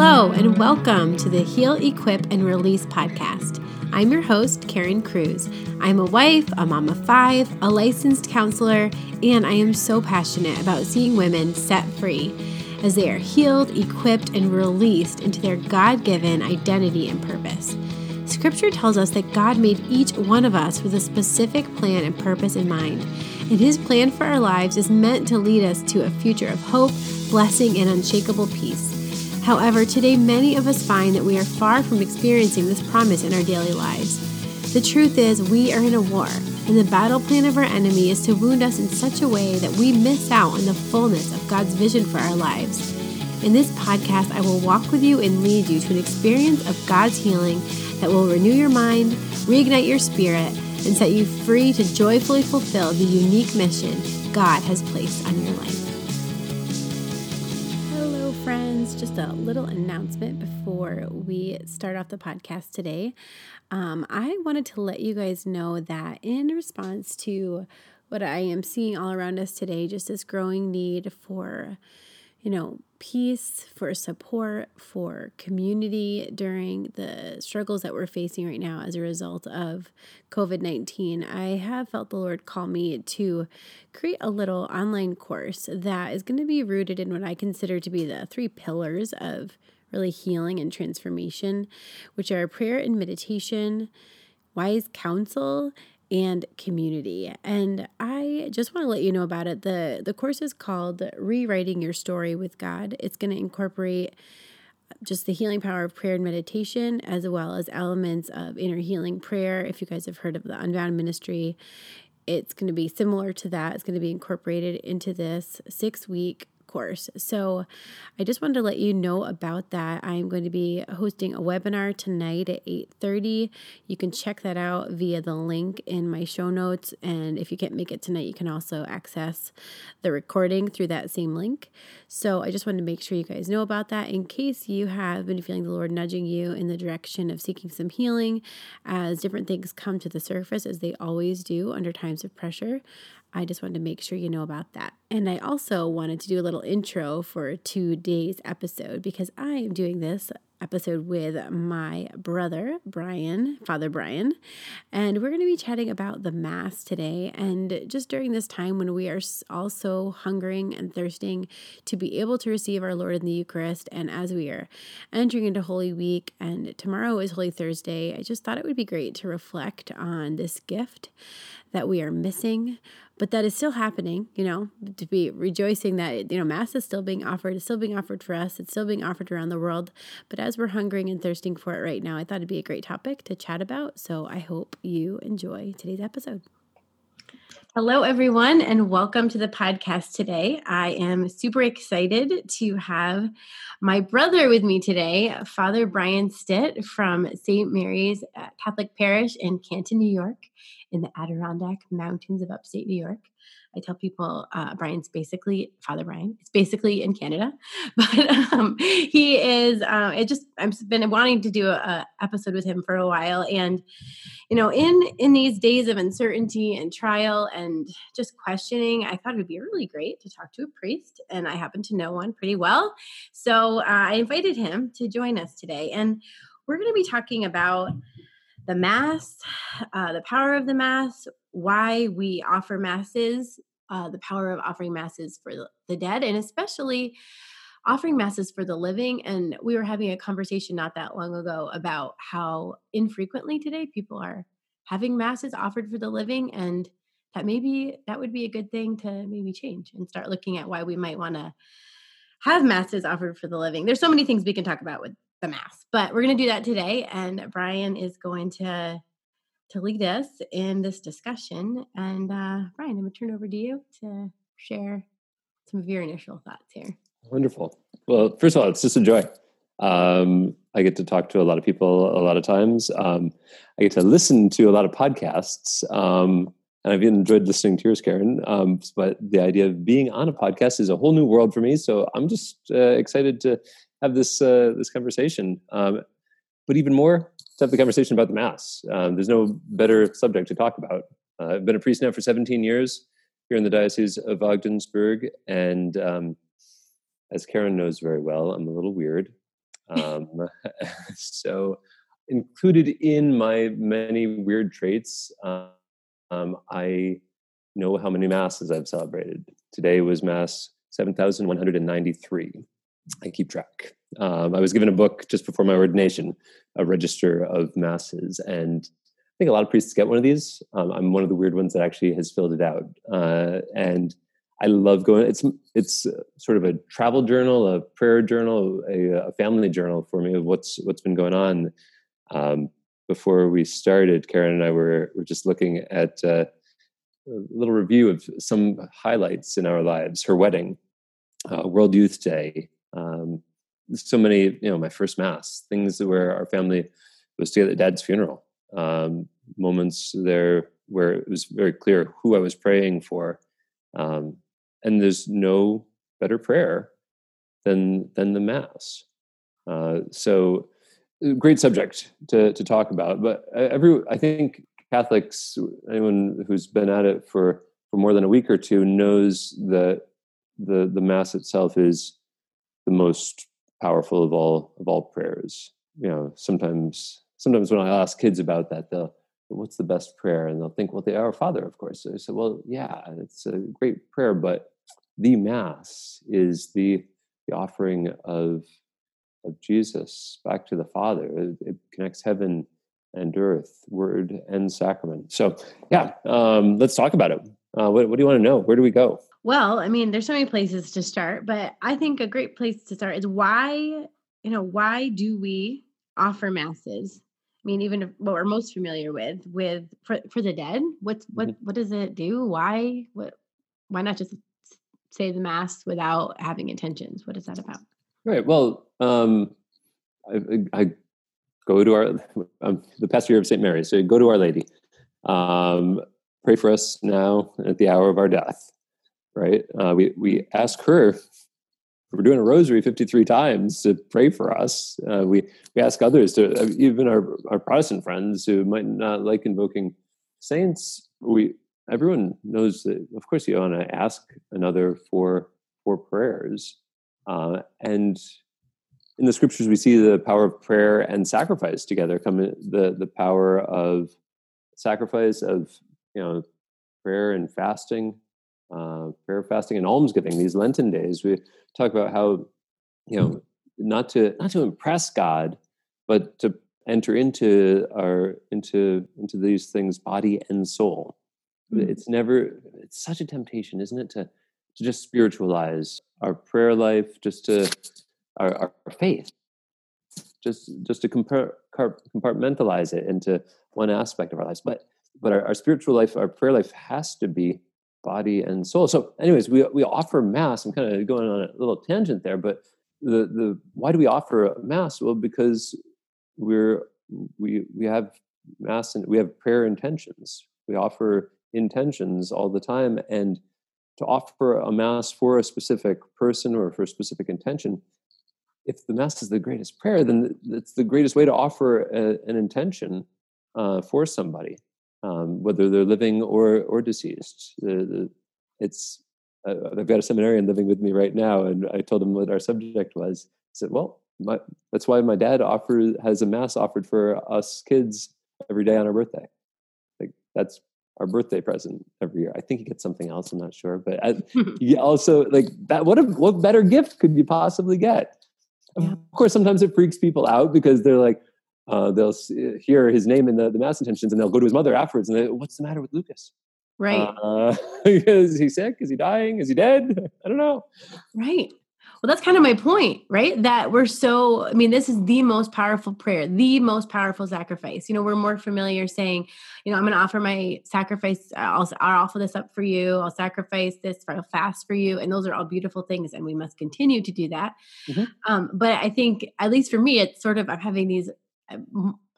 Hello, and welcome to the Heal, Equip, and Release podcast. I'm your host, Karen Cruz. I'm a wife, a mom of five, a licensed counselor, and I am so passionate about seeing women set free as they are healed, equipped, and released into their God given identity and purpose. Scripture tells us that God made each one of us with a specific plan and purpose in mind, and His plan for our lives is meant to lead us to a future of hope, blessing, and unshakable peace. However, today many of us find that we are far from experiencing this promise in our daily lives. The truth is, we are in a war, and the battle plan of our enemy is to wound us in such a way that we miss out on the fullness of God's vision for our lives. In this podcast, I will walk with you and lead you to an experience of God's healing that will renew your mind, reignite your spirit, and set you free to joyfully fulfill the unique mission God has placed on your life. Just a little announcement before we start off the podcast today. Um, I wanted to let you guys know that in response to what I am seeing all around us today, just this growing need for you know, peace, for support, for community during the struggles that we're facing right now as a result of COVID 19. I have felt the Lord call me to create a little online course that is going to be rooted in what I consider to be the three pillars of really healing and transformation, which are prayer and meditation, wise counsel, and community. And I just want to let you know about it. The the course is called Rewriting Your Story with God. It's going to incorporate just the healing power of prayer and meditation as well as elements of inner healing prayer. If you guys have heard of the Unbound ministry, it's going to be similar to that. It's going to be incorporated into this 6-week course. So I just wanted to let you know about that. I'm going to be hosting a webinar tonight at 8:30. You can check that out via the link in my show notes and if you can't make it tonight, you can also access the recording through that same link. So I just wanted to make sure you guys know about that in case you have been feeling the Lord nudging you in the direction of seeking some healing as different things come to the surface as they always do under times of pressure. I just wanted to make sure you know about that. And I also wanted to do a little intro for today's episode because I am doing this episode with my brother, Brian, Father Brian, and we're going to be chatting about the Mass today. And just during this time when we are also hungering and thirsting to be able to receive our Lord in the Eucharist, and as we are entering into Holy Week, and tomorrow is Holy Thursday, I just thought it would be great to reflect on this gift that we are missing, but that is still happening, you know, to be rejoicing that, you know, Mass is still being offered, it's still being offered for us, it's still being offered around the world. But as we're hungering and thirsting for it right now, I thought it'd be a great topic to chat about. So I hope you enjoy today's episode. Hello, everyone, and welcome to the podcast today. I am super excited to have my brother with me today, Father Brian Stitt from St. Mary's Catholic Parish in Canton, New York in the Adirondack Mountains of upstate New York. I tell people uh, Brian's basically Father Brian. It's basically in Canada, but um, he is. Uh, it just I've been wanting to do a, episode with him for a while, and you know, in in these days of uncertainty and trial and just questioning, I thought it would be really great to talk to a priest, and I happen to know one pretty well, so uh, I invited him to join us today, and we're going to be talking about the Mass, uh, the power of the Mass, why we offer Masses, uh, the power of offering Masses for the dead, and especially offering Masses for the living. And we were having a conversation not that long ago about how infrequently today people are having Masses offered for the living. And that maybe that would be a good thing to maybe change and start looking at why we might want to have masses offered for the living. There's so many things we can talk about with the mass. But we're going to do that today, and Brian is going to to lead us in this discussion. And uh, Brian, I'm going to turn over to you to share some of your initial thoughts here. Wonderful. Well, first of all, it's just a joy. Um, I get to talk to a lot of people a lot of times. Um, I get to listen to a lot of podcasts. Um, and I've enjoyed listening to yours, Karen. Um, but the idea of being on a podcast is a whole new world for me. So I'm just uh, excited to have this uh, this conversation. Um, but even more, to have the conversation about the mass. Um, there's no better subject to talk about. Uh, I've been a priest now for 17 years here in the diocese of Ogdensburg, and um, as Karen knows very well, I'm a little weird. Um, so, included in my many weird traits, um, I know how many masses I've celebrated. Today was Mass 7,193. I keep track. Um, I was given a book just before my ordination, a register of masses, and I think a lot of priests get one of these. Um, I'm one of the weird ones that actually has filled it out, uh, and I love going. It's it's sort of a travel journal, a prayer journal, a, a family journal for me of what's what's been going on. Um, before we started, Karen and I were were just looking at uh, a little review of some highlights in our lives. Her wedding, uh, World Youth Day, um, so many. You know, my first mass, things where our family was together at Dad's funeral. Um, moments there where it was very clear who I was praying for. Um, and there's no better prayer than than the mass. Uh, so, uh, great subject to to talk about. But every I think Catholics, anyone who's been at it for for more than a week or two, knows that the the mass itself is the most powerful of all of all prayers. You know, sometimes sometimes when I ask kids about that, they'll what's the best prayer? And they'll think, well, the Our Father, of course. So I said, well, yeah, it's a great prayer, but the Mass is the, the offering of, of Jesus back to the Father. It, it connects heaven and earth, word and sacrament. So, yeah, um, let's talk about it. Uh, what, what do you want to know? Where do we go? Well, I mean, there's so many places to start, but I think a great place to start is why, you know, why do we offer masses? I mean, even what we're most familiar with, with for, for the dead, what's what mm-hmm. what does it do? Why what why not just say the mass without having intentions? What is that about? Right. Well, um, I, I go to our um, the past year of St. Mary. So go to Our Lady. Um, pray for us now at the hour of our death. Right. Uh, we we ask her. We're doing a rosary 53 times to pray for us. Uh, we we ask others to uh, even our our Protestant friends who might not like invoking saints. We everyone knows that of course you want to ask another for for prayers uh, and in the scriptures we see the power of prayer and sacrifice together come in the the power of sacrifice of you know prayer and fasting uh, prayer fasting and almsgiving these lenten days we talk about how you know not to not to impress god but to enter into our into into these things body and soul Mm-hmm. It's never, it's such a temptation, isn't it, to, to just spiritualize our prayer life, just to our, our faith, just just to compar- compartmentalize it into one aspect of our lives. But but our, our spiritual life, our prayer life has to be body and soul. So, anyways, we we offer mass. I'm kind of going on a little tangent there, but the the why do we offer mass? Well, because we're we we have mass and we have prayer intentions. We offer intentions all the time and to offer a mass for a specific person or for a specific intention if the mass is the greatest prayer then it's the greatest way to offer a, an intention uh, for somebody um, whether they're living or or deceased the, it's uh, i've got a seminarian living with me right now and i told him what our subject was i said well my, that's why my dad offers has a mass offered for us kids every day on our birthday like that's our birthday present every year. I think he gets something else. I'm not sure, but I, also like that. What a, what better gift could you possibly get? Yeah. Of course, sometimes it freaks people out because they're like, uh, they'll hear his name in the, the mass intentions and they'll go to his mother afterwards and they, what's the matter with Lucas? Right. Uh, is he sick? Is he dying? Is he dead? I don't know. Right. Well, that's kind of my point, right? That we're so, I mean, this is the most powerful prayer, the most powerful sacrifice. You know, we're more familiar saying, you know, I'm going to offer my sacrifice. I'll, I'll offer this up for you. I'll sacrifice this, I'll fast for you. And those are all beautiful things. And we must continue to do that. Mm-hmm. Um, but I think, at least for me, it's sort of, I'm having these,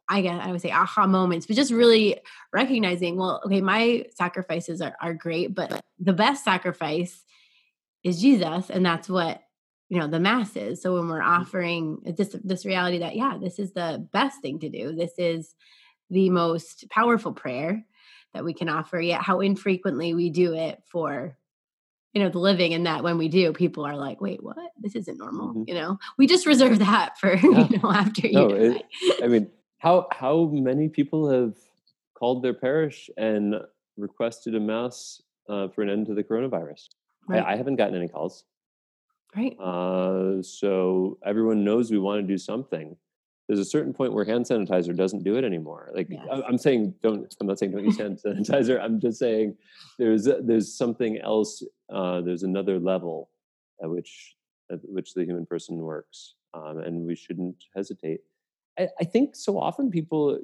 I guess I would say aha moments, but just really recognizing, well, okay, my sacrifices are, are great, but the best sacrifice is Jesus. And that's what you know the mass is. so when we're mm-hmm. offering this this reality that yeah this is the best thing to do this is the most powerful prayer that we can offer yet how infrequently we do it for you know the living and that when we do people are like wait what? This isn't normal mm-hmm. you know? We just reserve that for yeah. you know after you no, it, i mean how how many people have called their parish and requested a mass uh, for an end to the coronavirus? Right. I, I, haven't gotten any calls. Right. Uh, so everyone knows we want to do something there's a certain point where hand sanitizer doesn't do it anymore. Like yes. I'm saying, don't. I'm not saying don't use hand sanitizer. I'm just saying there's there's something else. Uh, there's another level at which at which the human person works, um, and we shouldn't hesitate. I, I, think so often people,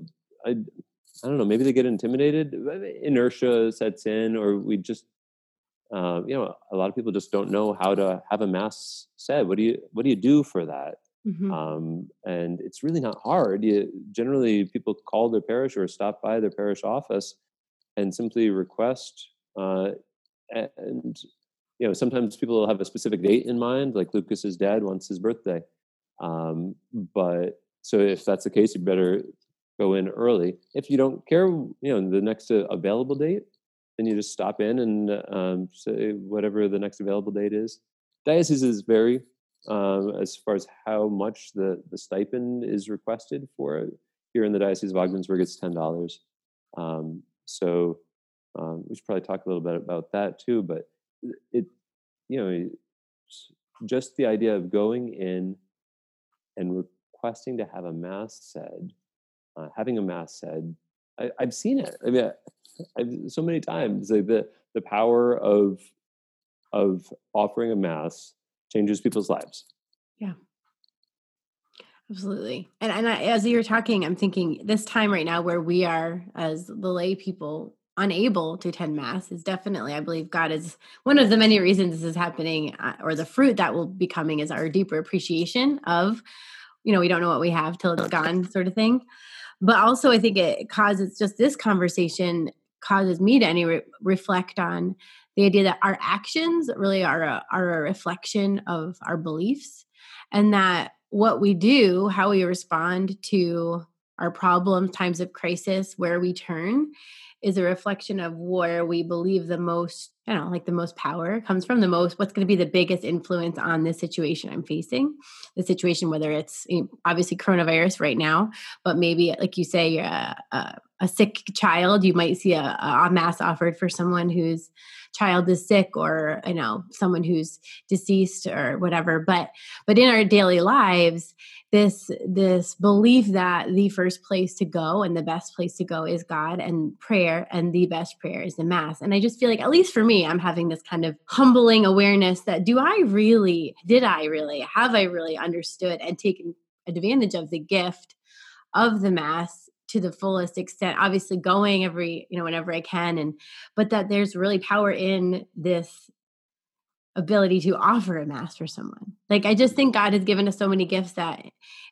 I, I don't know, maybe they get intimidated. Inertia sets in, or we just uh, you know, a lot of people just don't know how to have a mass said. What do you what do you do for that? Mm-hmm. Um, and it's really not hard. You, generally, people call their parish or stop by their parish office and simply request. Uh, and you know, sometimes people will have a specific date in mind, like Lucas's dad wants his birthday. Um, but so if that's the case, you better go in early. If you don't care, you know, the next uh, available date, then you just stop in and um, say whatever the next available date is. Dioceses vary um, as far as how much the, the stipend is requested for. Here in the Diocese of Ogdensburg, it's $10. Um, so um, we should probably talk a little bit about that too. But it, you know, just the idea of going in and requesting to have a mass said, uh, having a mass said, I, have seen it. I mean, I've, so many times like the the power of of offering a mass changes people's lives. Yeah. Absolutely. And and I, as you're talking, I'm thinking this time right now where we are as the lay people unable to attend mass is definitely i believe god is one of the many reasons this is happening uh, or the fruit that will be coming is our deeper appreciation of you know we don't know what we have till it's gone sort of thing but also i think it causes just this conversation causes me to any re- reflect on the idea that our actions really are a, are a reflection of our beliefs and that what we do how we respond to our problems times of crisis where we turn is a reflection of where we believe the most don't know, like the most power comes from the most, what's going to be the biggest influence on this situation I'm facing? The situation, whether it's obviously coronavirus right now, but maybe, like you say, a, a, a sick child, you might see a, a mass offered for someone whose child is sick or, you know, someone who's deceased or whatever. But, but in our daily lives, this this belief that the first place to go and the best place to go is God and prayer and the best prayer is the mass. And I just feel like at least for me I'm having this kind of humbling awareness that do I really did I really have I really understood and taken advantage of the gift of the mass to the fullest extent obviously going every you know whenever i can and but that there's really power in this ability to offer a mass for someone. Like I just think God has given us so many gifts that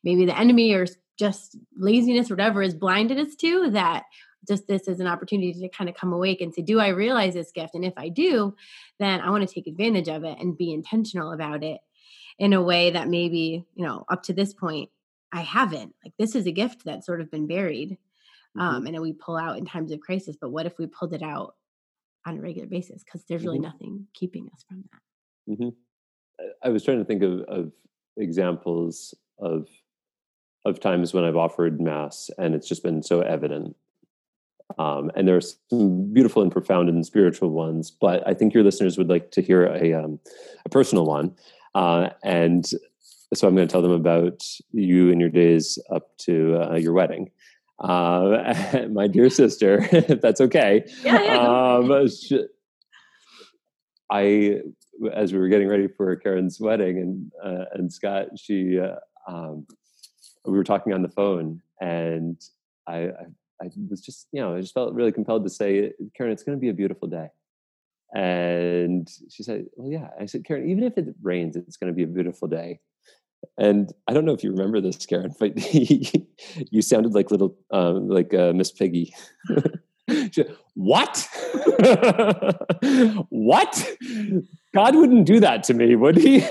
maybe the enemy or just laziness, or whatever, is blinded us to that just this is an opportunity to kind of come awake and say, Do I realize this gift? And if I do, then I want to take advantage of it and be intentional about it in a way that maybe, you know, up to this point, I haven't. Like this is a gift that's sort of been buried. Mm-hmm. Um, and we pull out in times of crisis. But what if we pulled it out on a regular basis? Because there's really mm-hmm. nothing keeping us from that. Mm-hmm. I was trying to think of, of examples of of times when I've offered mass and it's just been so evident. Um, and there are some beautiful and profound and spiritual ones, but I think your listeners would like to hear a um, a personal one. Uh, and so I'm going to tell them about you and your days up to uh, your wedding. Uh, my dear sister, if that's okay. Yeah, yeah. Um, I as we were getting ready for Karen's wedding, and uh, and Scott, she, uh, um, we were talking on the phone, and I, I, I, was just, you know, I just felt really compelled to say, Karen, it's going to be a beautiful day. And she said, "Well, yeah." I said, "Karen, even if it rains, it's going to be a beautiful day." And I don't know if you remember this, Karen, but you sounded like little, um, like uh, Miss Piggy. what? what? God wouldn't do that to me, would he?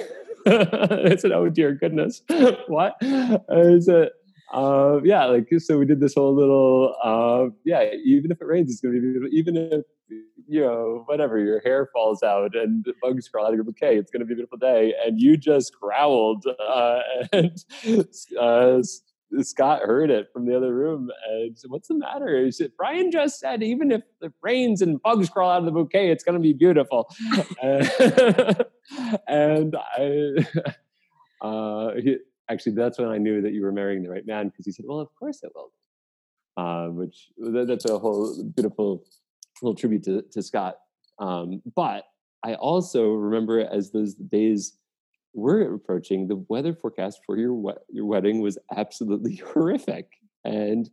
I said, oh dear goodness. what? I said, uh, yeah, like, so we did this whole little, uh, yeah, even if it rains, it's going to be beautiful. Even if, you know, whatever, your hair falls out and bugs crawl out of your bouquet. It's going to be a beautiful day. And you just growled. Uh, and uh, Scott heard it from the other room and said, What's the matter? He said, Brian just said, even if it rains and bugs crawl out of the bouquet, it's going to be beautiful. and I, uh, he, actually, that's when I knew that you were marrying the right man because he said, Well, of course it will. Uh, which that's a whole beautiful little tribute to, to Scott. Um, but I also remember as those days were approaching, the weather forecast for your we- your wedding was absolutely horrific, and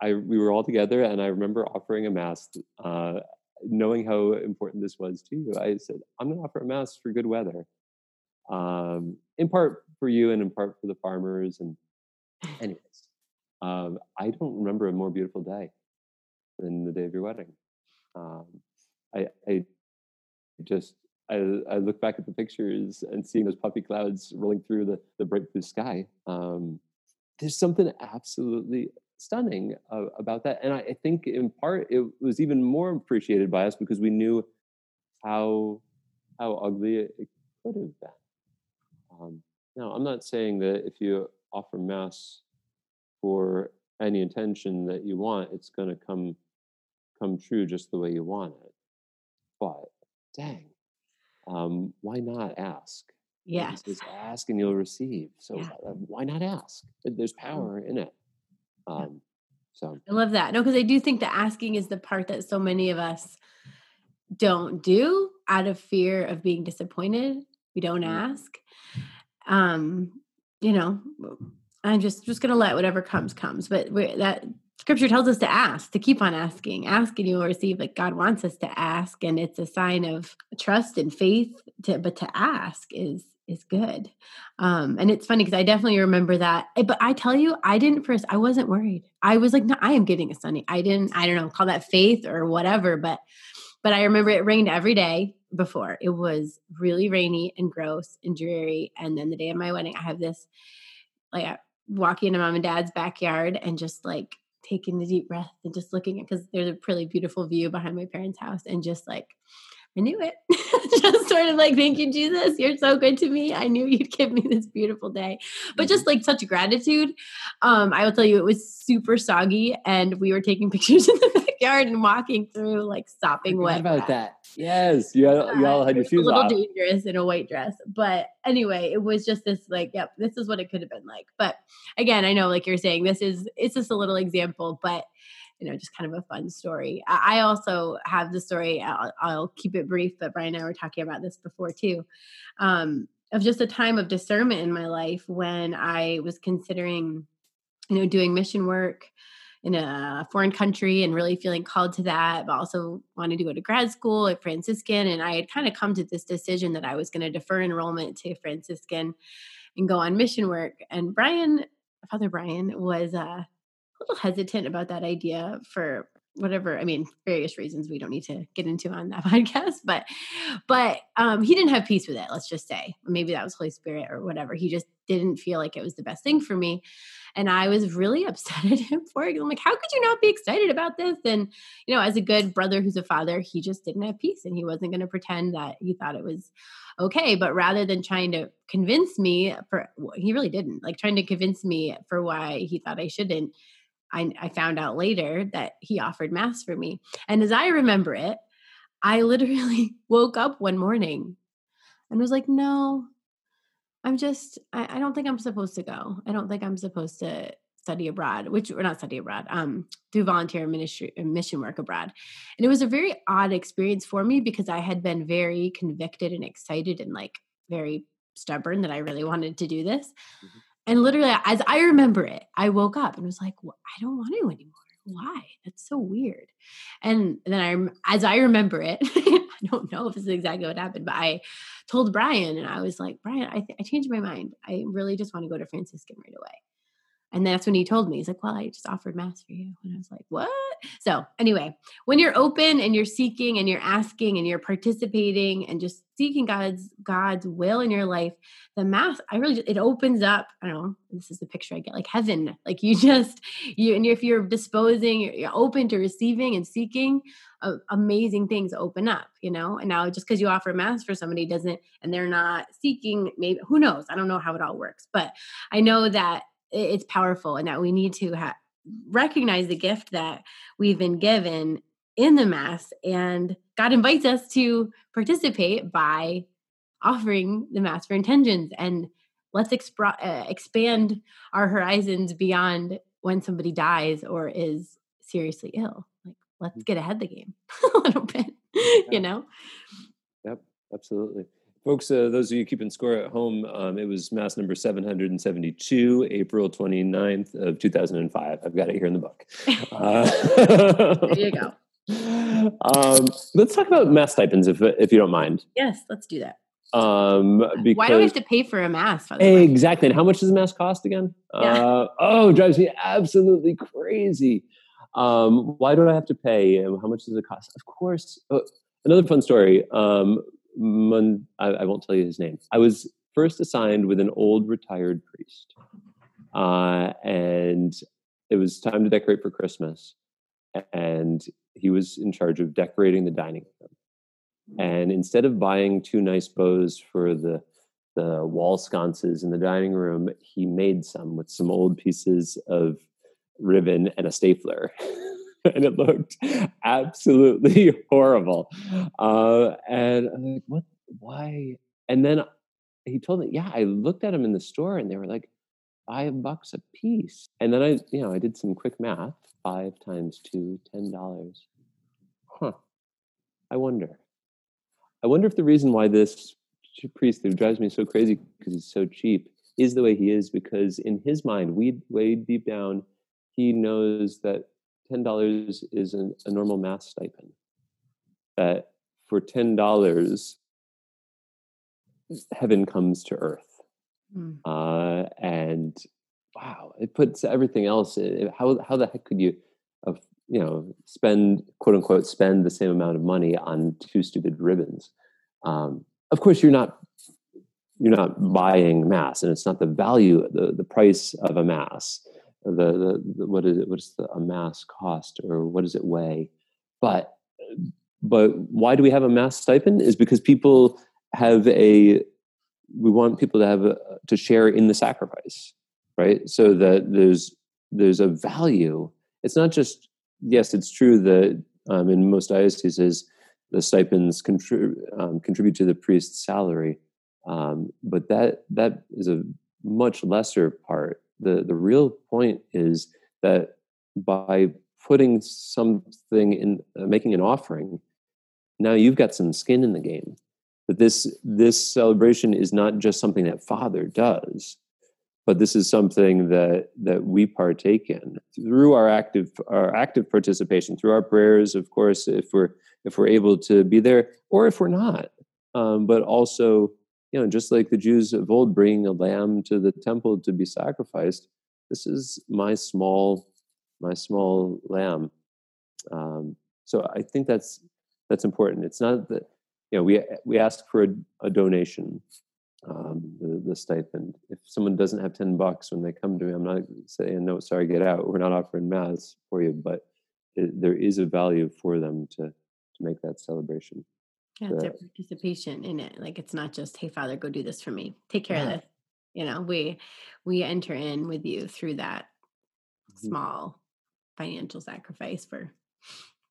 I we were all together, and I remember offering a mass, uh, knowing how important this was to you. I said, "I'm going to offer a mass for good weather, um, in part for you, and in part for the farmers." And anyways, um, I don't remember a more beautiful day than the day of your wedding. Um, I, I just I, I, look back at the pictures and seeing those puffy clouds rolling through the, the bright blue sky. Um, there's something absolutely stunning uh, about that. And I, I, think in part it was even more appreciated by us because we knew how how ugly it, it could have been. Um, now, I'm not saying that if you offer mass for any intention that you want, it's going to come come true just the way you want it. But dang, um, why not ask? Yes. Says, ask and you'll receive. So yeah. Uh, why not ask? There's mm. power in it. Um, so I love that. No, because I do think the asking is the part that so many of us don't do out of fear of being disappointed. We don't mm-hmm. ask. Um, you know, I'm just just gonna let whatever comes comes. But that scripture tells us to ask, to keep on asking. Ask and you will receive. Like God wants us to ask, and it's a sign of trust and faith. To but to ask is is good. Um, and it's funny because I definitely remember that. Eh, but I tell you, I didn't first, I wasn't worried. I was like, no, I am getting a sunny. I didn't, I don't know, call that faith or whatever, but but I remember it rained every day before. It was really rainy and gross and dreary. And then the day of my wedding, I have this like walking into mom and dad's backyard and just like taking the deep breath and just looking at because there's a really beautiful view behind my parents' house and just like I knew it. just sort of like, thank you, Jesus. You're so good to me. I knew you'd give me this beautiful day. But mm-hmm. just like such gratitude. Um, I will tell you, it was super soggy, and we were taking pictures in the backyard and walking through like stopping wet. about that? Yes, you, all, you all had your shoes a little off. dangerous in a white dress, but anyway, it was just this like, yep, this is what it could have been like. But again, I know, like you're saying, this is it's just a little example, but you know, just kind of a fun story. I also have the story. I'll, I'll keep it brief, but Brian and I were talking about this before too. Um, of just a time of discernment in my life when I was considering, you know, doing mission work in a foreign country and really feeling called to that, but also wanted to go to grad school at Franciscan. And I had kind of come to this decision that I was going to defer enrollment to Franciscan and go on mission work. And Brian, Father Brian, was uh, a little hesitant about that idea for whatever i mean various reasons we don't need to get into on that podcast but but um he didn't have peace with it let's just say maybe that was holy spirit or whatever he just didn't feel like it was the best thing for me and I was really upset at him for it. I'm like, how could you not be excited about this? And, you know, as a good brother who's a father, he just didn't have peace and he wasn't going to pretend that he thought it was okay. But rather than trying to convince me for, he really didn't like trying to convince me for why he thought I shouldn't. I, I found out later that he offered mass for me. And as I remember it, I literally woke up one morning and was like, no, I'm just, I, I, don't think I'm supposed to go. I don't think I'm supposed to study abroad, which or not study abroad, um, do volunteer ministry uh, mission work abroad. And it was a very odd experience for me because I had been very convicted and excited and like very stubborn that I really wanted to do this. Mm-hmm. And literally, as I remember it, I woke up and was like, well, I don't want to anymore. Why? That's so weird. And then I, as I remember it, I don't know if this is exactly what happened, but I told Brian and I was like, Brian, I, th- I changed my mind. I really just want to go to Franciscan right away. And that's when he told me, he's like, Well, I just offered mass for you. And I was like, What? So, anyway, when you're open and you're seeking and you're asking and you're participating and just seeking God's God's will in your life, the mass, I really it opens up. I don't know, this is the picture I get like heaven. Like you just you and if you're disposing, you're, open to receiving and seeking, uh, amazing things open up, you know. And now just because you offer mass for somebody doesn't and they're not seeking, maybe who knows? I don't know how it all works, but I know that it's powerful and that we need to ha- recognize the gift that we've been given in the mass and god invites us to participate by offering the mass for intentions and let's uh, expand our horizons beyond when somebody dies or is seriously ill. Like let's mm. get ahead the game a little bit you know? Yep. Absolutely Folks, uh, those of you keeping score at home, um, it was mass number 772, April 29th of 2005. I've got it here in the book. Uh, there you go. Um, let's talk about mass stipends, if, if you don't mind. Yes, let's do that. Um, because, Why do we have to pay for a mass? Exactly. And how much does a mass cost again? Yeah. Uh, oh, drives me absolutely crazy. Um, why do I have to pay? How much does it cost? Of course. Uh, another fun story. Um, I, I, won't tell you his name. I was first assigned with an old retired priest, uh, and it was time to decorate for Christmas, and he was in charge of decorating the dining room. And instead of buying two nice bows for the the wall sconces in the dining room, he made some with some old pieces of ribbon and a stapler. and it looked absolutely horrible. Uh, and I'm like, what? Why? And then he told me, yeah, I looked at them in the store and they were like five bucks a piece. And then I, you know, I did some quick math five times two, ten dollars. Huh. I wonder. I wonder if the reason why this priest who drives me so crazy because he's so cheap is the way he is because in his mind, we way deep down, he knows that ten dollars is an, a normal mass stipend. That for ten dollars, heaven comes to earth, mm. uh, and wow, it puts everything else. In, how how the heck could you, of you know, spend quote unquote spend the same amount of money on two stupid ribbons? Um, of course, you're not you're not buying mass, and it's not the value the the price of a mass the, the, the what is it what's the a mass cost or what does it weigh? But but why do we have a mass stipend? Is because people have a we want people to have a, to share in the sacrifice right? So that there's there's a value. It's not just yes it's true that um, in most dioceses the stipends um, contribute to the priest's salary um, but that that is a much lesser part the the real point is that by putting something in uh, making an offering now you've got some skin in the game. That this this celebration is not just something that father does but this is something that that we partake in through our active our active participation through our prayers of course if we're if we're able to be there or if we're not um, but also you know, just like the Jews of old bringing a lamb to the temple to be sacrificed, this is my small, my small lamb. Um, so I think that's that's important. It's not that you know we we ask for a, a donation, um, the, the stipend. If someone doesn't have ten bucks when they come to me, I'm not saying no, sorry, get out. We're not offering mass for you, but it, there is a value for them to to make that celebration. Yeah, their participation in it. Like it's not just, hey, Father, go do this for me. Take care yeah. of this. You know, we we enter in with you through that mm-hmm. small financial sacrifice for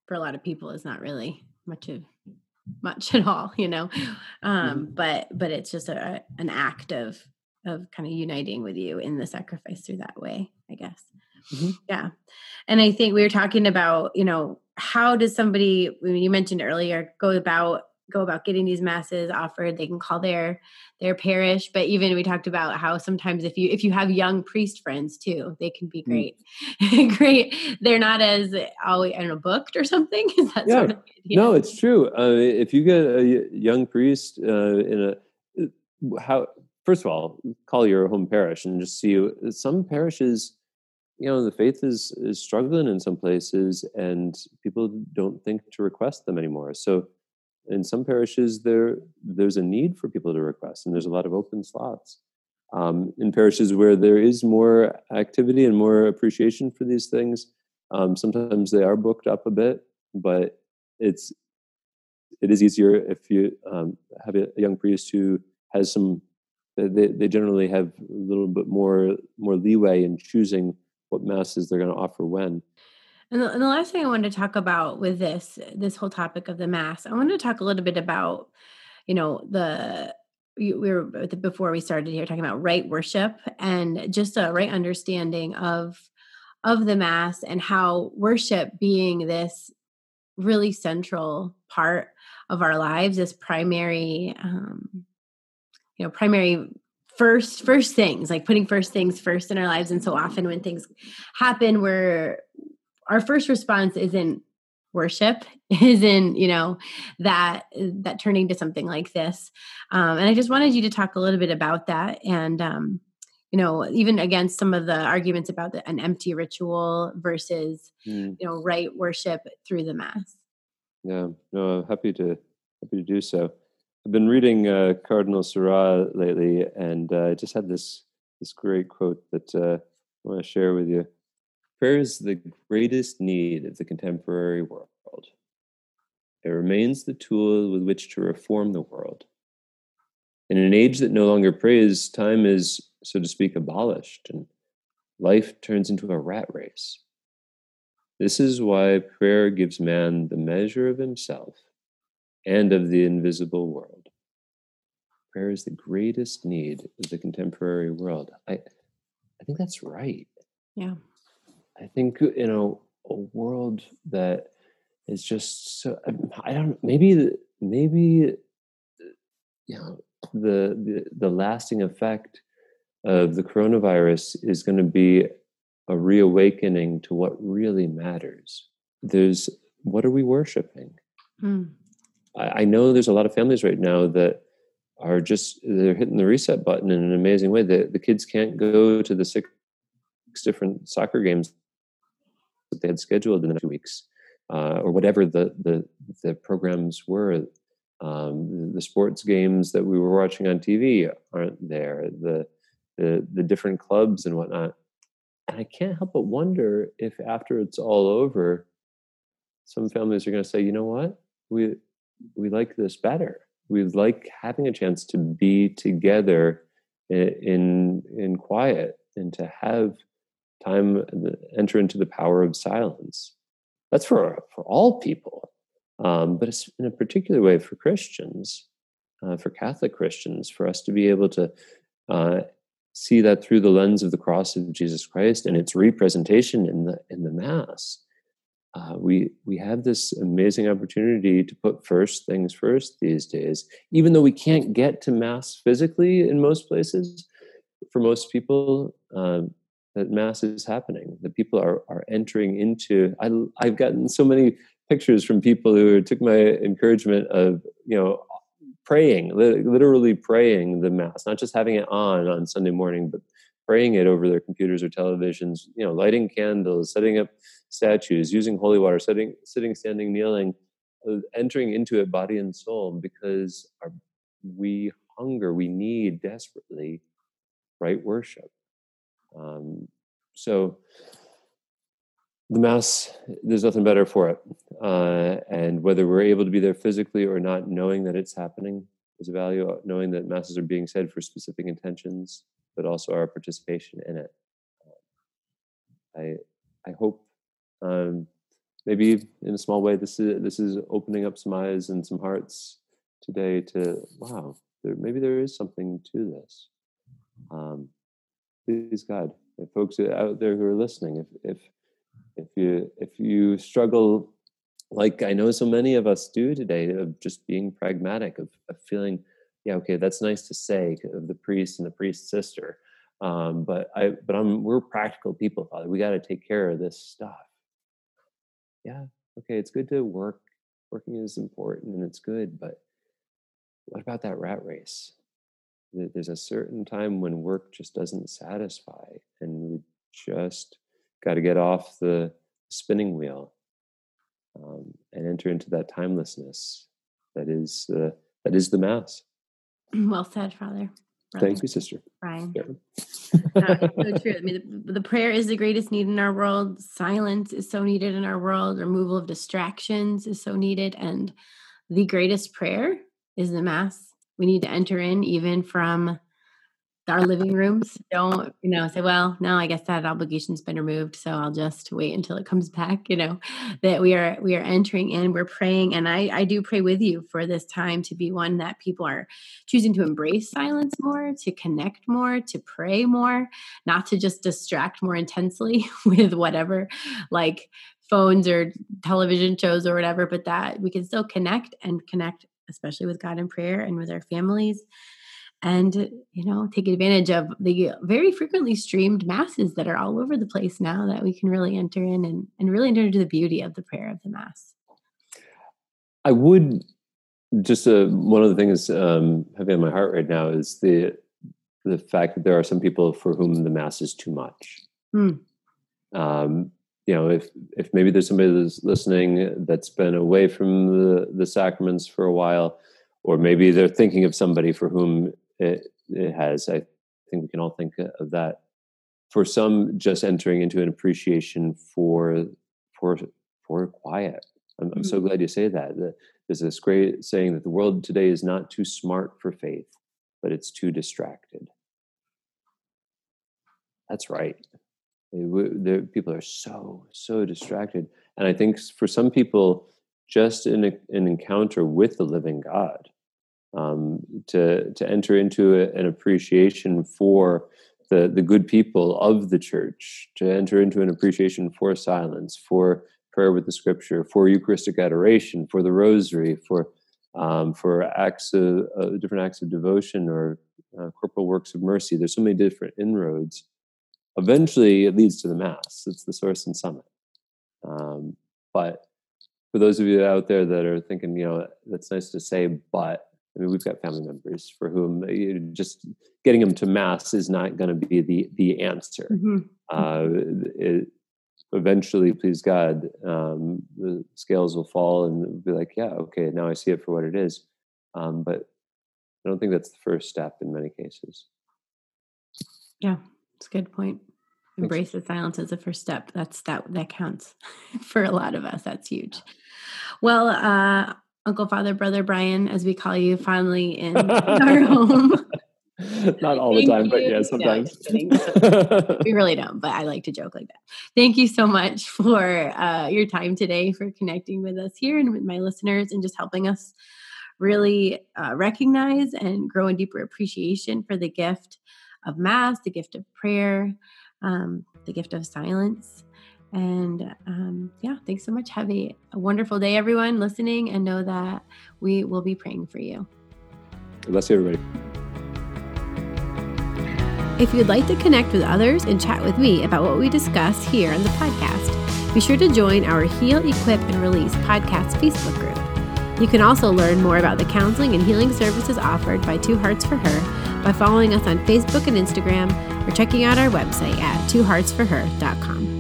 for a lot of people is not really much of much at all, you know. Um, mm-hmm. but but it's just a an act of of kind of uniting with you in the sacrifice through that way, I guess. Mm-hmm. Yeah. And I think we were talking about, you know, how does somebody you mentioned earlier go about go about getting these masses offered they can call their their parish but even we talked about how sometimes if you if you have young priest friends too they can be mm. great mm. great they're not as always i don't know booked or something is that yeah. Sort of no it's true uh, if you get a young priest uh, in a uh, how first of all call your home parish and just see you. some parishes you know the faith is is struggling in some places and people don't think to request them anymore so in some parishes there there's a need for people to request and there's a lot of open slots um, in parishes where there is more activity and more appreciation for these things um, sometimes they are booked up a bit but it's it is easier if you um, have a young priest who has some they, they generally have a little bit more more leeway in choosing what masses they're going to offer when. And the, and the last thing I wanted to talk about with this this whole topic of the mass, I wanted to talk a little bit about, you know, the we were before we started here talking about right worship and just a right understanding of of the mass and how worship being this really central part of our lives this primary um, you know primary first first things like putting first things first in our lives. And so often when things happen where our first response isn't worship isn't you know that that turning to something like this um, and i just wanted you to talk a little bit about that and um, you know even against some of the arguments about the, an empty ritual versus mm. you know right worship through the mass yeah no i'm happy to happy to do so I've been reading uh, Cardinal Sarah lately, and uh, I just had this this great quote that uh, I want to share with you. Prayer is the greatest need of the contemporary world. It remains the tool with which to reform the world. In an age that no longer prays, time is, so to speak, abolished, and life turns into a rat race. This is why prayer gives man the measure of himself and of the invisible world. Prayer is the greatest need of the contemporary world. I, I think that's right. Yeah. I think, you know, a world that is just so, I don't, maybe, maybe, you know, the, the, the lasting effect of the coronavirus is going to be a reawakening to what really matters. There's, what are we worshiping? Mm. I, I know there's a lot of families right now that are just they're hitting the reset button in an amazing way. The the kids can't go to the six different soccer games that they had scheduled in the next weeks, uh, or whatever the the the programs were. Um, the, the sports games that we were watching on TV aren't there. The the the different clubs and whatnot. And I can't help but wonder if after it's all over, some families are going to say, you know what, we we like this better. We like having a chance to be together in in quiet and to have time enter into the power of silence. That's for for all people, um, but it's in a particular way for Christians, uh, for Catholic Christians, for us to be able to uh, see that through the lens of the cross of Jesus Christ and its representation in the in the Mass uh, we we have this amazing opportunity to put first things first these days even though we can't get to mass physically in most places for most people um, that mass is happening that people are are entering into I, i've gotten so many pictures from people who took my encouragement of you know praying literally praying the mass not just having it on on sunday morning but praying it over their computers or televisions you know lighting candles setting up statues, using holy water, sitting, sitting, standing, kneeling, uh, entering into it body and soul, because our, we hunger, we need desperately right worship. Um, so the mass, there's nothing better for it. Uh, and whether we're able to be there physically or not, knowing that it's happening is a value. Knowing that masses are being said for specific intentions, but also our participation in it. I I hope um, maybe in a small way, this is this is opening up some eyes and some hearts today to wow, there, maybe there is something to this. Um, please God, if folks out there who are listening, if if if you if you struggle like I know so many of us do today of just being pragmatic of, of feeling, yeah, okay, that's nice to say of the priest and the priest's sister. Um, but I but I'm we're practical people, Father. We got to take care of this stuff yeah, okay, it's good to work. Working is important and it's good, but what about that rat race? There's a certain time when work just doesn't satisfy, and we just got to get off the spinning wheel um, and enter into that timelessness that is uh, that is the mass. Well said, Father. Brother. Thank you, Sister Brian. Yeah. uh, so true. I mean, the, the, prayer is the greatest need in our world. Silence is so needed in our world. Removal of distractions is so needed, and the greatest prayer is the Mass. We need to enter in even from our living rooms. Don't you know say well no i guess that obligation's been removed so i'll just wait until it comes back you know that we are we are entering in we're praying and i i do pray with you for this time to be one that people are choosing to embrace silence more to connect more to pray more not to just distract more intensely with whatever like phones or television shows or whatever but that we can still connect and connect especially with god in prayer and with our families and you know take advantage of the very frequently streamed masses that are all over the place now that we can really enter in and, and really enter into the beauty of the prayer of the mass i would just uh, one of the things um, having on my heart right now is the the fact that there are some people for whom the mass is too much mm. um, you know if if maybe there's somebody that's listening that's been away from the the sacraments for a while or maybe they're thinking of somebody for whom it, it has. I think we can all think of that. For some, just entering into an appreciation for for for quiet. I'm, mm-hmm. I'm so mm-hmm. glad you say that. There's this great saying that the world today is not too smart for faith, but it's too distracted. That's right. The people are so so distracted, and I think for some people, just in a, an encounter with the living God um, to to enter into a, an appreciation for the the good people of the church, to enter into an appreciation for silence, for prayer with the Scripture, for Eucharistic adoration, for the Rosary, for um, for acts of uh, different acts of devotion or uh, corporal works of mercy. There's so many different inroads. Eventually, it leads to the Mass. It's the source and summit. Um, but for those of you out there that are thinking, you know, that's nice to say, but I mean, we've got family members for whom uh, just getting them to mass is not going to be the the answer. Mm-hmm. Uh, it, eventually, please God, um, the scales will fall and be like, yeah, okay, now I see it for what it is. Um, but I don't think that's the first step in many cases. Yeah, it's a good point. Embrace Thanks. the silence as a first step. That's that that counts for a lot of us. That's huge. Well, uh, Uncle, Father, Brother Brian, as we call you, finally in our home. Not all Thank the time, you. but yeah, sometimes. No, we really don't, but I like to joke like that. Thank you so much for uh, your time today, for connecting with us here and with my listeners, and just helping us really uh, recognize and grow in deeper appreciation for the gift of Mass, the gift of prayer, um, the gift of silence. And um, yeah, thanks so much. Have a, a wonderful day, everyone listening, and know that we will be praying for you. Bless you, everybody. If you'd like to connect with others and chat with me about what we discuss here on the podcast, be sure to join our Heal, Equip, and Release podcast Facebook group. You can also learn more about the counseling and healing services offered by Two Hearts for Her by following us on Facebook and Instagram or checking out our website at twoheartsforher.com.